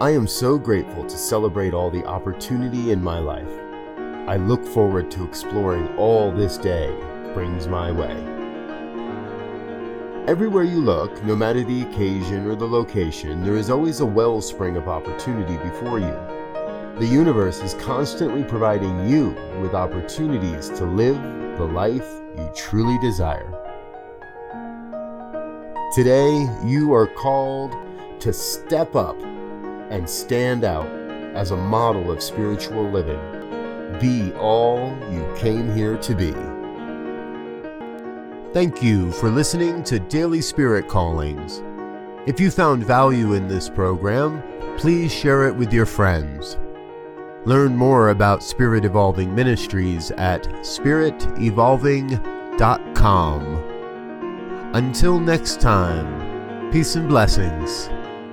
I am so grateful to celebrate all the opportunity in my life. I look forward to exploring all this day brings my way. Everywhere you look, no matter the occasion or the location, there is always a wellspring of opportunity before you. The universe is constantly providing you with opportunities to live the life you truly desire. Today, you are called to step up and stand out as a model of spiritual living. Be all you came here to be. Thank you for listening to Daily Spirit Callings. If you found value in this program, please share it with your friends. Learn more about Spirit Evolving Ministries at spiritevolving.com. Until next time, peace and blessings.